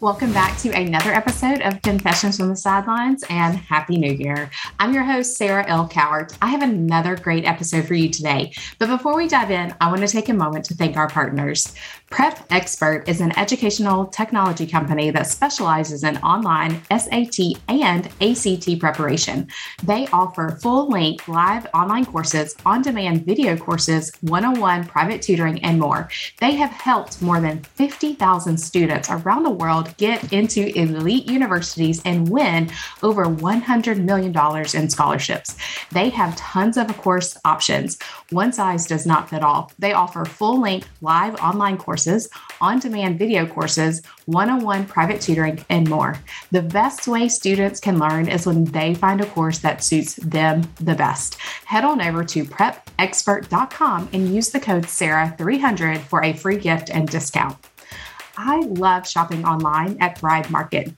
Welcome back to another episode of Confessions from the Sidelines and Happy New Year. I'm your host, Sarah L. Cowart. I have another great episode for you today. But before we dive in, I want to take a moment to thank our partners. Prep Expert is an educational technology company that specializes in online SAT and ACT preparation. They offer full length live online courses, on demand video courses, one on one private tutoring, and more. They have helped more than 50,000 students around the world get into elite universities and win over $100 million in scholarships. They have tons of course options. One size does not fit all. They offer full length live online courses on demand video courses, one on one private tutoring, and more. The best way students can learn is when they find a course that suits them the best. Head on over to prepexpert.com and use the code SARAH300 for a free gift and discount. I love shopping online at Thrive Market.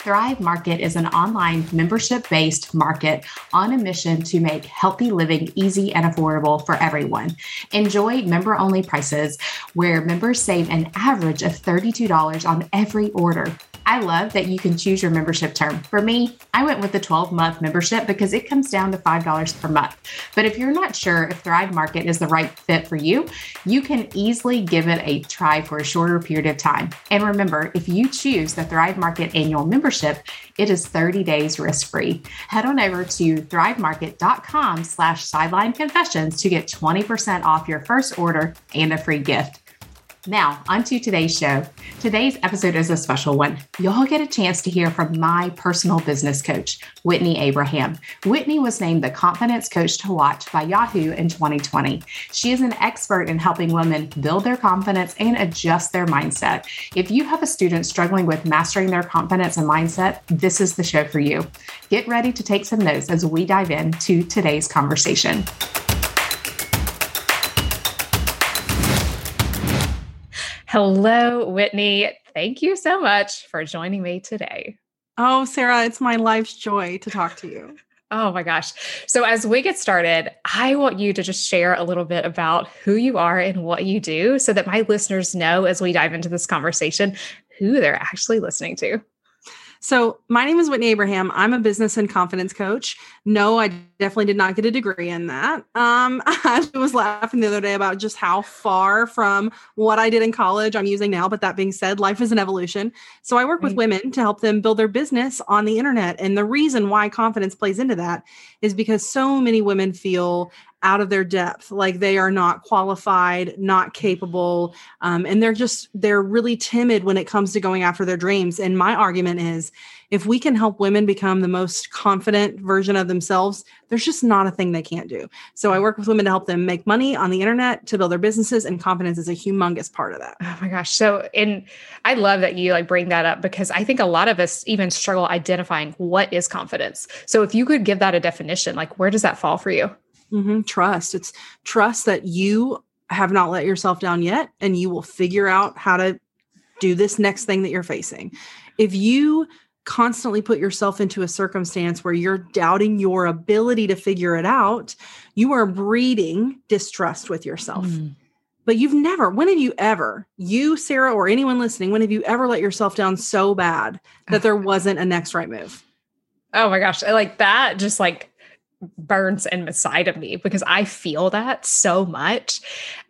Thrive Market is an online membership based market on a mission to make healthy living easy and affordable for everyone. Enjoy member only prices where members save an average of $32 on every order. I love that you can choose your membership term. For me, I went with the 12 month membership because it comes down to $5 per month. But if you're not sure if Thrive Market is the right fit for you, you can easily give it a try for a shorter period of time. And remember, if you choose the Thrive Market annual membership, it is 30 days risk free. Head on over to thrivemarket.com slash sideline confessions to get 20% off your first order and a free gift. Now, on to today's show. Today's episode is a special one. You'll get a chance to hear from my personal business coach, Whitney Abraham. Whitney was named the Confidence Coach to Watch by Yahoo in 2020. She is an expert in helping women build their confidence and adjust their mindset. If you have a student struggling with mastering their confidence and mindset, this is the show for you. Get ready to take some notes as we dive into today's conversation. Hello, Whitney. Thank you so much for joining me today. Oh, Sarah, it's my life's joy to talk to you. Oh my gosh. So, as we get started, I want you to just share a little bit about who you are and what you do so that my listeners know as we dive into this conversation who they're actually listening to. So, my name is Whitney Abraham. I'm a business and confidence coach. No, I definitely did not get a degree in that. Um, I was laughing the other day about just how far from what I did in college I'm using now. But that being said, life is an evolution. So, I work with women to help them build their business on the internet. And the reason why confidence plays into that is because so many women feel out of their depth. Like they are not qualified not capable um, and they're just they're really timid when it comes to going after their dreams. And my argument is if we can help women become the most confident version of themselves there's just not a thing they can't do. So i work with women to help them make money on the internet to build their businesses and confidence is a humongous part of that. Oh my gosh. So and i love that you like bring that up because i think a lot of us even struggle identifying what is confidence. So if you could give that a definition like where does that fall for you Mm-hmm. Trust. It's trust that you have not let yourself down yet and you will figure out how to do this next thing that you're facing. If you constantly put yourself into a circumstance where you're doubting your ability to figure it out, you are breeding distrust with yourself. Mm. But you've never, when have you ever, you, Sarah, or anyone listening, when have you ever let yourself down so bad that there wasn't a next right move? Oh my gosh. I like that. Just like burns inside of me because I feel that so much.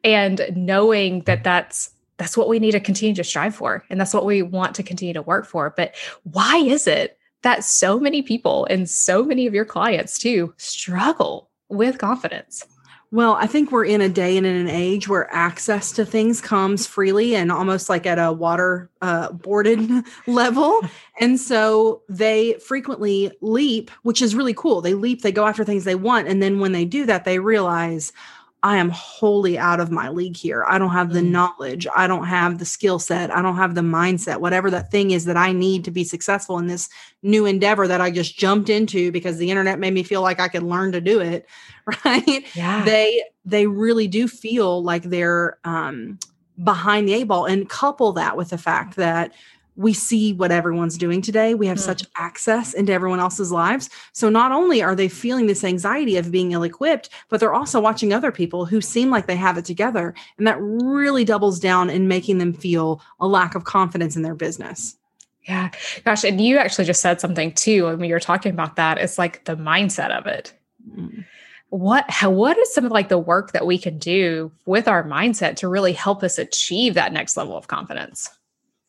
And knowing that that's that's what we need to continue to strive for and that's what we want to continue to work for. But why is it that so many people and so many of your clients too struggle with confidence? Well, I think we're in a day and in an age where access to things comes freely and almost like at a water uh, boarded level. And so they frequently leap, which is really cool. They leap, they go after things they want. And then when they do that, they realize, I am wholly out of my league here. I don't have the mm. knowledge. I don't have the skill set. I don't have the mindset, whatever that thing is that I need to be successful in this new endeavor that I just jumped into because the internet made me feel like I could learn to do it. Right. Yeah. They, they really do feel like they're um, behind the eight ball and couple that with the fact that we see what everyone's doing today. We have mm-hmm. such access into everyone else's lives. So not only are they feeling this anxiety of being ill equipped, but they're also watching other people who seem like they have it together. And that really doubles down in making them feel a lack of confidence in their business. Yeah. Gosh. And you actually just said something too when you were talking about that. It's like the mindset of it. Mm. What how what is some of like the work that we can do with our mindset to really help us achieve that next level of confidence?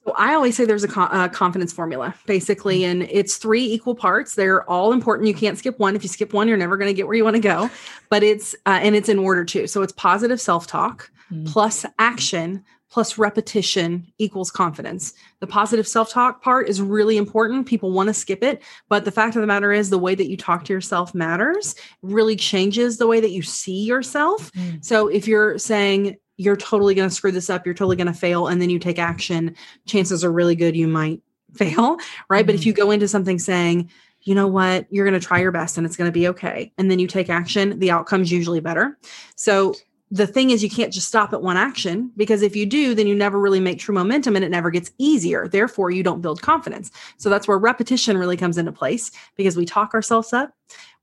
Well, I always say there's a, co- a, confidence formula, basically, mm. and it's three equal parts. They're all important. You can't skip one. If you skip one, you're never going to get where you want to go. But it's uh, and it's in order too. So it's positive self talk mm. plus action plus repetition equals confidence. The positive self talk part is really important. People want to skip it. But the fact of the matter is, the way that you talk to yourself matters, really changes the way that you see yourself. Mm. So if you're saying, you're totally going to screw this up, you're totally going to fail, and then you take action, chances are really good you might fail. Right. Mm. But if mm-hmm. you go into something saying, you know what, you're going to try your best and it's going to be okay. And then you take action, the outcome's usually better. So the thing is you can't just stop at one action because if you do then you never really make true momentum and it never gets easier therefore you don't build confidence so that's where repetition really comes into place because we talk ourselves up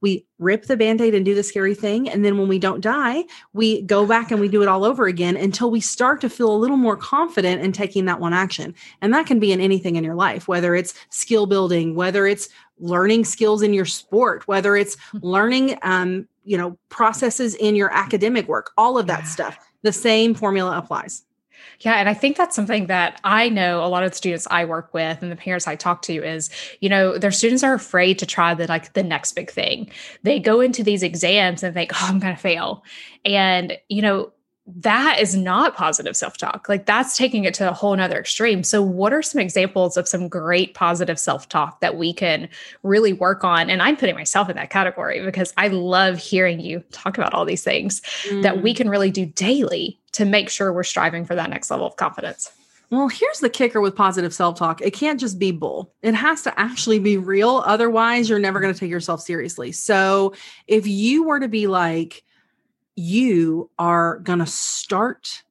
we rip the band-aid and do the scary thing and then when we don't die we go back and we do it all over again until we start to feel a little more confident in taking that one action. And that can be in anything in your life whether it's skill building whether it's learning skills in your sport whether it's hmm. learning um, you know processes in your academic work all of that stuff. The same formula applies yeah. And I think that's something that I know a lot of the students I work with and the parents I talk to is, you know, their students are afraid to try the like the next big thing. They go into these exams and think, oh, I'm going to fail. And, you know, that is not positive self-talk like that's taking it to a whole nother extreme so what are some examples of some great positive self-talk that we can really work on and i'm putting myself in that category because i love hearing you talk about all these things mm. that we mm. can really do daily to make sure we're striving for that next level of confidence well, here's the kicker with positive self talk it can't just be bull, it has to actually be real. Otherwise, you're never going to take yourself seriously. So, if you were to be like, you are going to start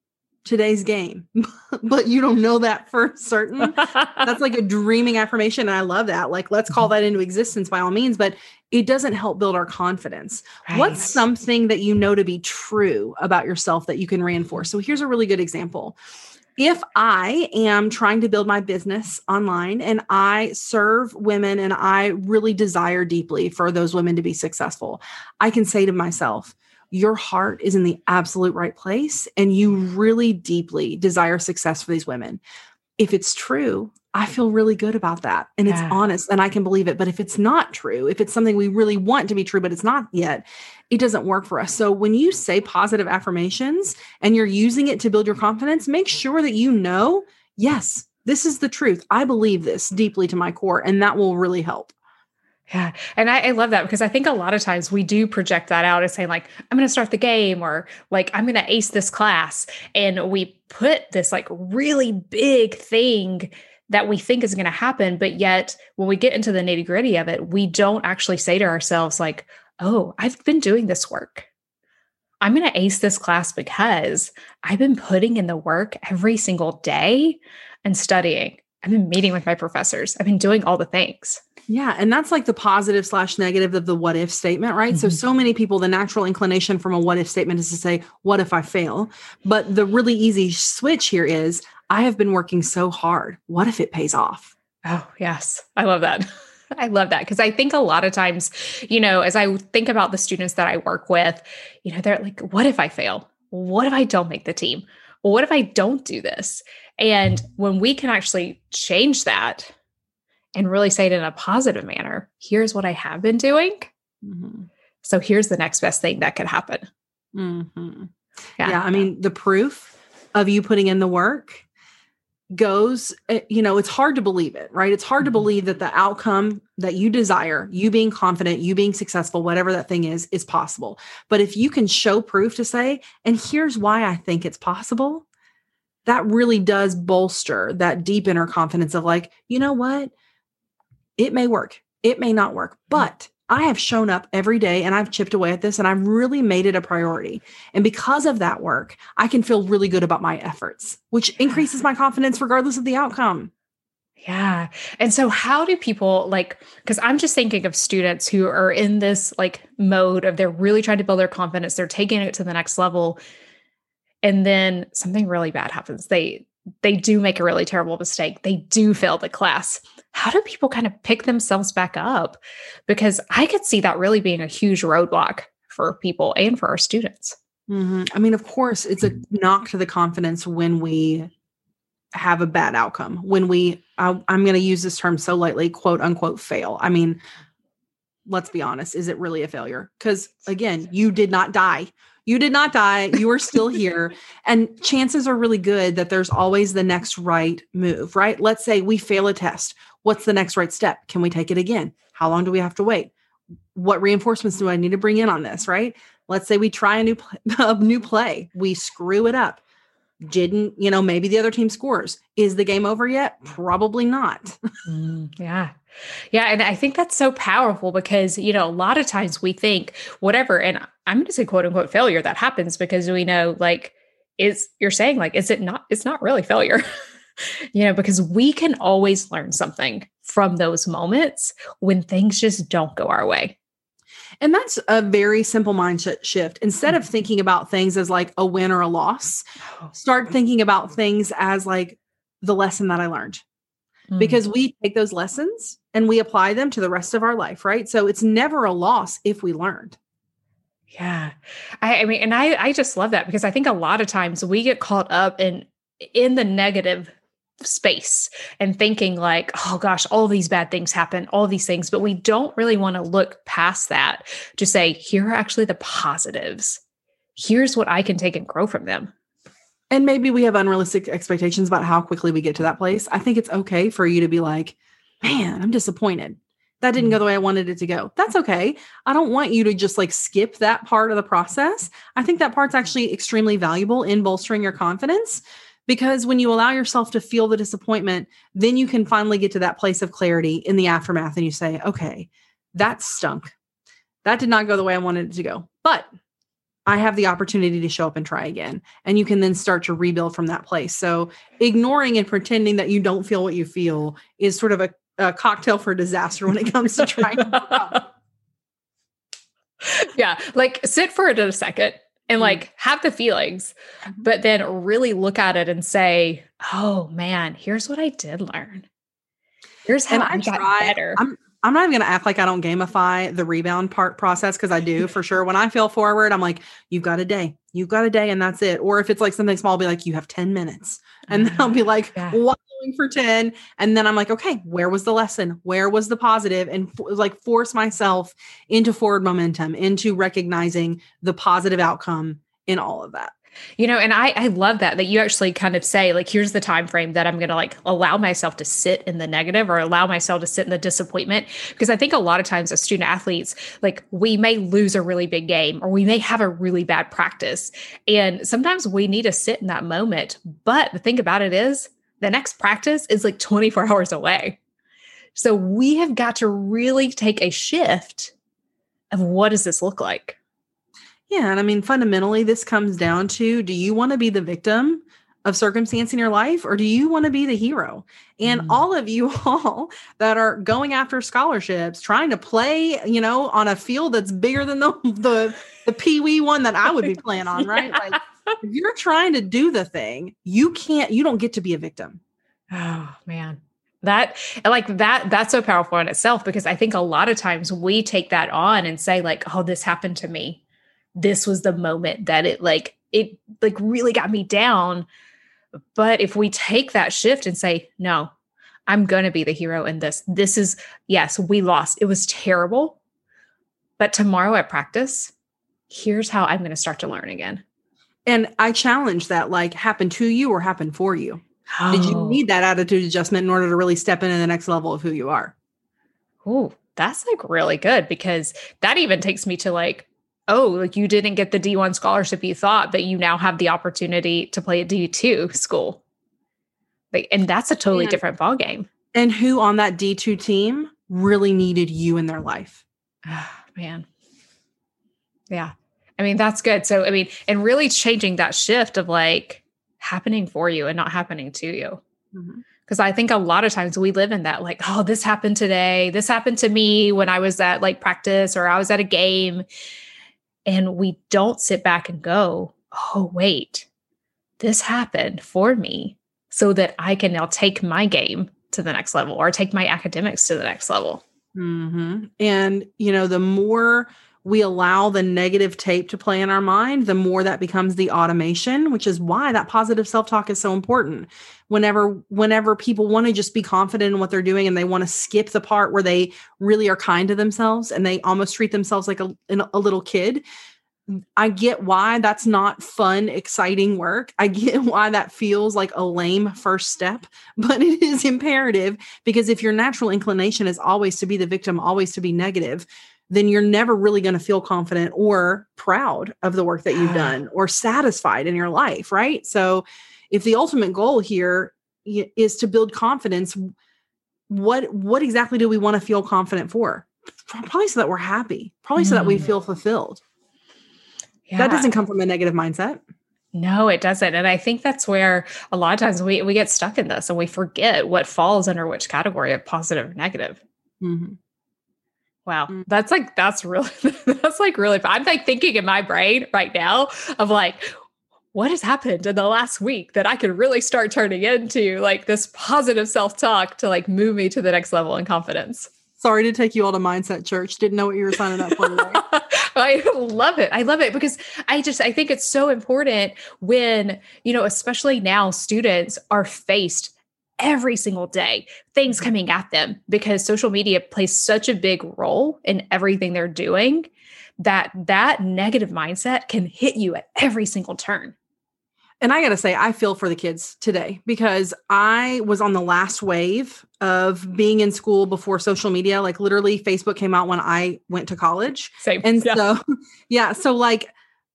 today's game, but you don't know that for certain. That's like a dreaming affirmation. And I love that. Like, let's call mm-hmm. that into existence by all means, but it doesn't help build our confidence. Right. What's something that you know to be true about yourself that you can reinforce? So, here's a really good example. If I am trying to build my business online and I serve women and I really desire deeply for those women to be successful, I can say to myself, your heart is in the absolute right place and you really deeply desire success for these women. If it's true, I feel really good about that and yeah. it's honest and I can believe it. But if it's not true, if it's something we really want to be true, but it's not yet, it doesn't work for us. So when you say positive affirmations and you're using it to build your confidence, make sure that you know, yes, this is the truth. I believe this deeply to my core, and that will really help. Yeah. And I, I, love that because I think a lot of times we do project that out as saying, like, I'm going to start the game or like, I'm going to ace this class. And we put this like really big thing that we think is going to happen. But yet, when we get into the nitty gritty of it, we don't actually say to ourselves, like, oh, I've been doing this work. I'm going to ace this class because I've been putting in the work every single day and studying. I've been meeting with my professors. I've been doing all the things. Yeah. And that's like the positive slash negative of the what if statement, right? Mm-hmm. So, so many people, the natural inclination from a what if statement is to say, what if I fail? But the really easy switch here is, I have been working so hard. What if it pays off? Oh, yes. I love that. I love that because I think a lot of times, you know, as I think about the students that I work with, you know, they're like, what if I fail? What if I don't make the team? What if I don't do this? And when we can actually change that, and really say it in a positive manner. Here's what I have been doing. Mm-hmm. So here's the next best thing that could happen. Mm-hmm. Yeah. yeah. I mean, the proof of you putting in the work goes, eh, you know, it's hard to believe it, right? It's hard mm-hmm. to believe that the outcome that you desire, you being confident, you being successful, whatever that thing is, is possible. But if you can show proof to say, and here's why I think it's possible, that really does bolster that deep inner confidence of like, you know what? It may work, it may not work, mm-hmm. but I have shown up every day and I've chipped away at this and I've really made it a priority. And because of that work, I can feel really good about my efforts, which increases my confidence regardless of the outcome. Yeah. And so how do people like cuz I'm just thinking of students who are in this like mode of they're really trying to build their confidence, they're taking it to the next level and then something really bad happens. They they do make a really terrible mistake. They do fail the class. How do people kind of pick themselves back up? Because I could see that really being a huge roadblock for people and for our students. Mm-hmm. I mean, of course, it's a knock to the confidence when we have a bad outcome, when we, I, I'm going to use this term so lightly, quote unquote, fail. I mean, let's be honest, is it really a failure? Because again, you did not die. You did not die. You are still here. And chances are really good that there's always the next right move, right? Let's say we fail a test. What's the next right step? Can we take it again? How long do we have to wait? What reinforcements do I need to bring in on this, right? Let's say we try a new a new play. We screw it up. Didn't, you know, maybe the other team scores. Is the game over yet? Probably not. Mm, yeah. Yeah. And I think that's so powerful because, you know, a lot of times we think whatever, and I'm going to say quote unquote failure that happens because we know, like, is you're saying, like, is it not, it's not really failure, you know, because we can always learn something from those moments when things just don't go our way. And that's a very simple mindset shift. Instead of mm-hmm. thinking about things as like a win or a loss, oh. start thinking about things as like the lesson that I learned mm. because we take those lessons and we apply them to the rest of our life, right? So it's never a loss if we learned. Yeah. I, I, mean, and I, I just love that because I think a lot of times we get caught up in in the negative space and thinking like, oh gosh, all these bad things happen, all these things, but we don't really want to look past that to say, here are actually the positives. Here's what I can take and grow from them. And maybe we have unrealistic expectations about how quickly we get to that place. I think it's okay for you to be like, man, I'm disappointed. That didn't go mm-hmm. the way I wanted it to go. That's okay. I don't want you to just like skip that part of the process. I think that part's actually extremely valuable in bolstering your confidence because when you allow yourself to feel the disappointment, then you can finally get to that place of clarity in the aftermath and you say, okay, that stunk. That did not go the way I wanted it to go. But I have the opportunity to show up and try again. And you can then start to rebuild from that place. So ignoring and pretending that you don't feel what you feel is sort of a, a cocktail for disaster when it comes to trying to yeah. Like sit for it in a second and mm. like have the feelings, mm-hmm. but then really look at it and say, oh man, here's what I did learn. Here's how and I, got try, better. I'm, I'm not even going to act like I don't gamify the rebound part process because I do for sure. When I feel forward, I'm like, you've got a day, you've got a day, and that's it. Or if it's like something small, I'll be like, you have 10 minutes. And then I'll be like, yeah. going for 10. And then I'm like, okay, where was the lesson? Where was the positive? And f- like force myself into forward momentum, into recognizing the positive outcome in all of that. You know, and I I love that that you actually kind of say like here's the time frame that I'm going to like allow myself to sit in the negative or allow myself to sit in the disappointment because I think a lot of times as student athletes like we may lose a really big game or we may have a really bad practice and sometimes we need to sit in that moment. But the thing about it is the next practice is like 24 hours away. So we have got to really take a shift of what does this look like? Yeah. And I mean, fundamentally, this comes down to do you want to be the victim of circumstance in your life or do you want to be the hero? And mm. all of you all that are going after scholarships, trying to play, you know, on a field that's bigger than the the, the Pee Wee one that I would be playing on, right? yeah. Like if you're trying to do the thing, you can't, you don't get to be a victim. Oh man that like that that's so powerful in itself because i think a lot of times we take that on and say like oh this happened to me this was the moment that it like it like really got me down. But if we take that shift and say no i'm going to be the hero in this this is yes we lost. It was terrible. But tomorrow at practice here's how i'm going to start to learn again. And i challenge that like happen to you or happen for you. Oh. did you oh. need that attitude adjustment in order to really step into the next level of who you are? Oh that's like really good because that even takes me to like oh, like you didn't get the D1 scholarship you thought, but you now have the opportunity to play at D2 school. Like, and that's a totally and, different ball game. And who on that D2 team really needed you in their life? Oh, man. Yeah. I mean, that's good. So, I mean, and really changing that shift of like happening for you and not happening to you. Because mm-hmm. I think a lot of times we live in that, like, oh, this happened today. This happened to me when I was at like practice or I was at a game and we don't sit back and go, oh, wait, this happened for me. so that I can now take my game to the next level or take my academics to the next level. Mm-hmm. And, you know, the more we allow the negative tape to play in our mind, the more that becomes the automation, which is why that positive self-talk is so important. Whenever whenever people want to just be confident in what they're doing and they want to skip the part where they really are kind to themselves and they almost treat themselves like a, a little kid, I get why that's not fun, exciting work. I get why that feels like a lame first step, but it is imperative because if your natural inclination is always to be the victim, always to be negative, then you're never really going to feel confident or proud of the work that you've done or satisfied in your life, right? So, if the ultimate goal here is to build confidence, what what exactly do we want to feel confident for? Probably so that we're happy, probably so that we mm. feel fulfilled. Yeah. That doesn't come from a negative mindset. No, it doesn't. And I think that's where a lot of times we, we get stuck in this and we forget what falls under which category of positive or negative. Mm-hmm. Wow. Mm. That's like, that's really, that's like really, I'm like thinking in my brain right now of like, what has happened in the last week that I could really start turning into like this positive self talk to like move me to the next level in confidence? Sorry to take you all to Mindset Church. Didn't know what you were signing up for today. I love it. I love it because I just I think it's so important when, you know, especially now students are faced every single day things mm-hmm. coming at them because social media plays such a big role in everything they're doing that that negative mindset can hit you at every single turn and I got to say, I feel for the kids today because I was on the last wave of being in school before social media. Like, literally, Facebook came out when I went to college. Same. And yeah. so, yeah. So, like,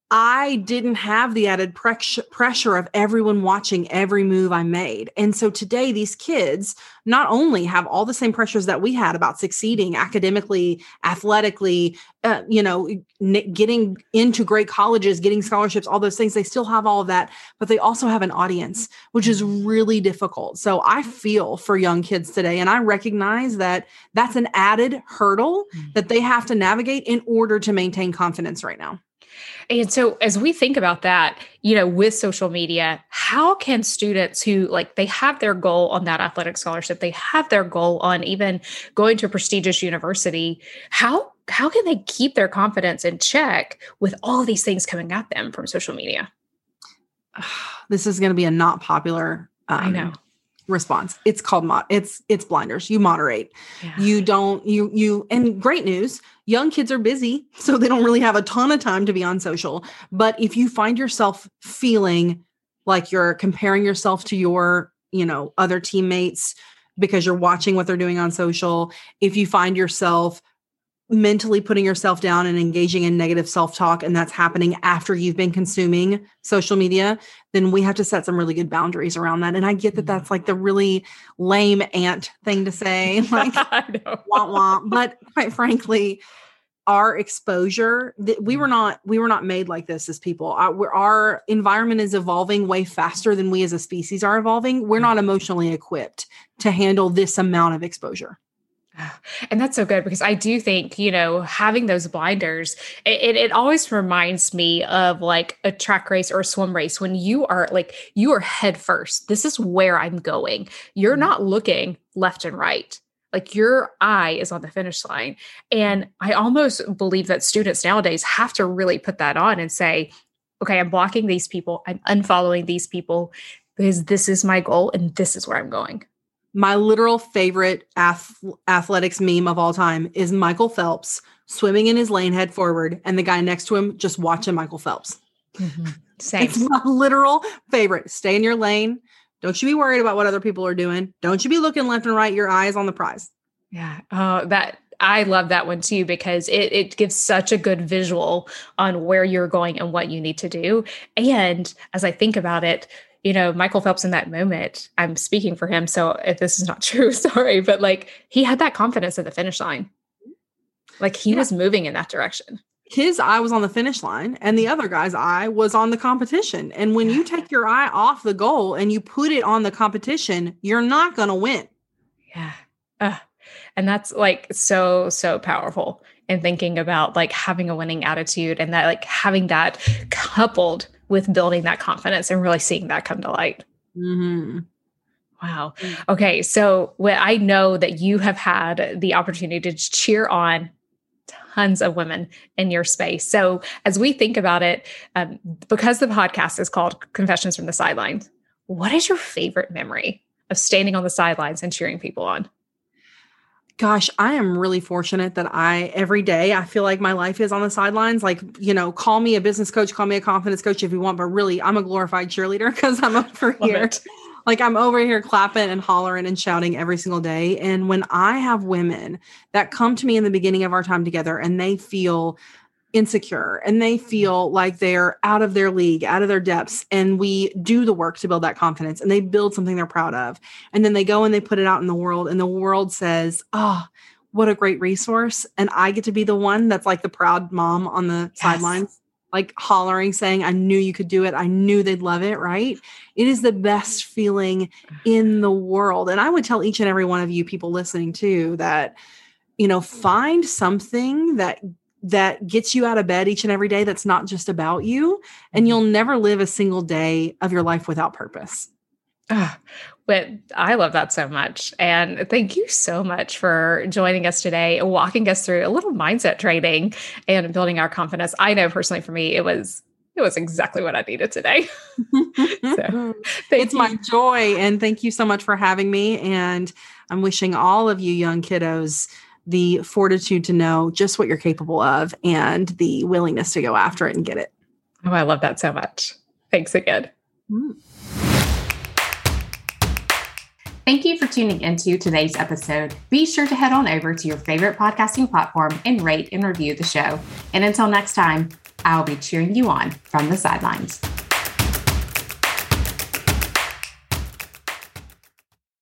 I didn't have the added pressure of everyone watching every move I made. And so today, these kids not only have all the same pressures that we had about succeeding academically, athletically, uh, you know, getting into great colleges, getting scholarships, all those things, they still have all of that, but they also have an audience, which is really difficult. So I feel for young kids today, and I recognize that that's an added hurdle mm. that they have to navigate in order to maintain confidence right now. And so as we think about that, you know, with social media, how can students who like they have their goal on that athletic scholarship, they have their goal on even going to a prestigious university, how how can they keep their confidence in check with all these things coming at them from social media? This is going to be a not popular um, I know response. It's called mod it's it's blinders. You moderate. Yeah. you don't you you and great news young kids are busy so they don't really have a ton of time to be on social. But if you find yourself feeling like you're comparing yourself to your you know other teammates because you're watching what they're doing on social if you find yourself mentally putting yourself down and engaging in negative self-talk and that's happening after you've been consuming social media then we have to set some really good boundaries around that and i get that mm-hmm. that's like the really lame ant thing to say like wah, wah. but quite frankly our exposure that we were not we were not made like this as people our, our environment is evolving way faster than we as a species are evolving we're mm. not emotionally equipped to handle this amount of exposure and that's so good because I do think, you know, having those blinders, it, it, always reminds me of like a track race or a swim race when you are like, you are head first. This is where I'm going. You're mm-hmm. not looking left and right. Like your eye is on the finish line. And I almost believe that students nowadays have to really put that on and say, okay, I'm blocking these people, I'm unfollowing these people because this is my goal and this is where I'm going my literal favorite ath- athletics meme of all time is Michael Phelps swimming in his lane head forward and the guy next to him just watching Michael Phelps. Mm-hmm. Same. It's my literal favorite. Stay in your lane. Don't you be worried about what other people are doing. Don't you be looking left and right. Your eyes on the prize. Yeah. Oh, that I love that one too because it, it gives such a good visual on where you're going and what you need to do. And as I think about it, you know, Michael Phelps in that moment, I'm speaking for him. So if this is not true, sorry, but like he had that confidence at the finish line. Like he yeah. was moving in that direction. His eye was on the finish line, and the other guy's eye was on the competition. And when you take your eye off the goal and you put it on the competition, you're not going to win. Yeah. Uh, and that's like so, so powerful in thinking about like having a winning attitude and that like having that coupled with building that confidence and really seeing that come to light. Mm-hmm. Wow. Mm. Okay. So well, I know that you have had the opportunity to cheer on tons of women in your space. So as we think about it, um, because the podcast is called Confessions from the Sidelines, what is your favorite memory of standing on the sidelines and cheering people on? Gosh, I am really fortunate that I every day I feel like my life is on the sidelines. Like, you know, call me a business coach, call me a confidence coach if you want, but really I'm a glorified cheerleader because I'm over here. It. Like I'm over here clapping and hollering and shouting every single day. And when I have women that come to me in the beginning of our time together and they feel insecure and they mm-hmm. feel like they're out of their league, out of their depths. And we do the work to build that confidence and they build something they're proud of. And then they go and they put it out in the world, and the world says, Oh, what a great resource. And I get to be the one that's like the proud mom on the yes. sidelines like hollering saying i knew you could do it i knew they'd love it right it is the best feeling in the world and i would tell each and every one of you people listening too that you know find something that that gets you out of bed each and every day that's not just about you and mm-hmm. you'll never live a single day of your life without purpose but I love that so much. And thank you so much for joining us today, walking us through a little mindset training and building our confidence. I know personally for me, it was it was exactly what I needed today. so, it's you. my joy. And thank you so much for having me. And I'm wishing all of you young kiddos the fortitude to know just what you're capable of and the willingness to go after it and get it. Oh, I love that so much. Thanks again. Mm. Thank you for tuning into today's episode. Be sure to head on over to your favorite podcasting platform and rate and review the show. And until next time, I'll be cheering you on from the sidelines.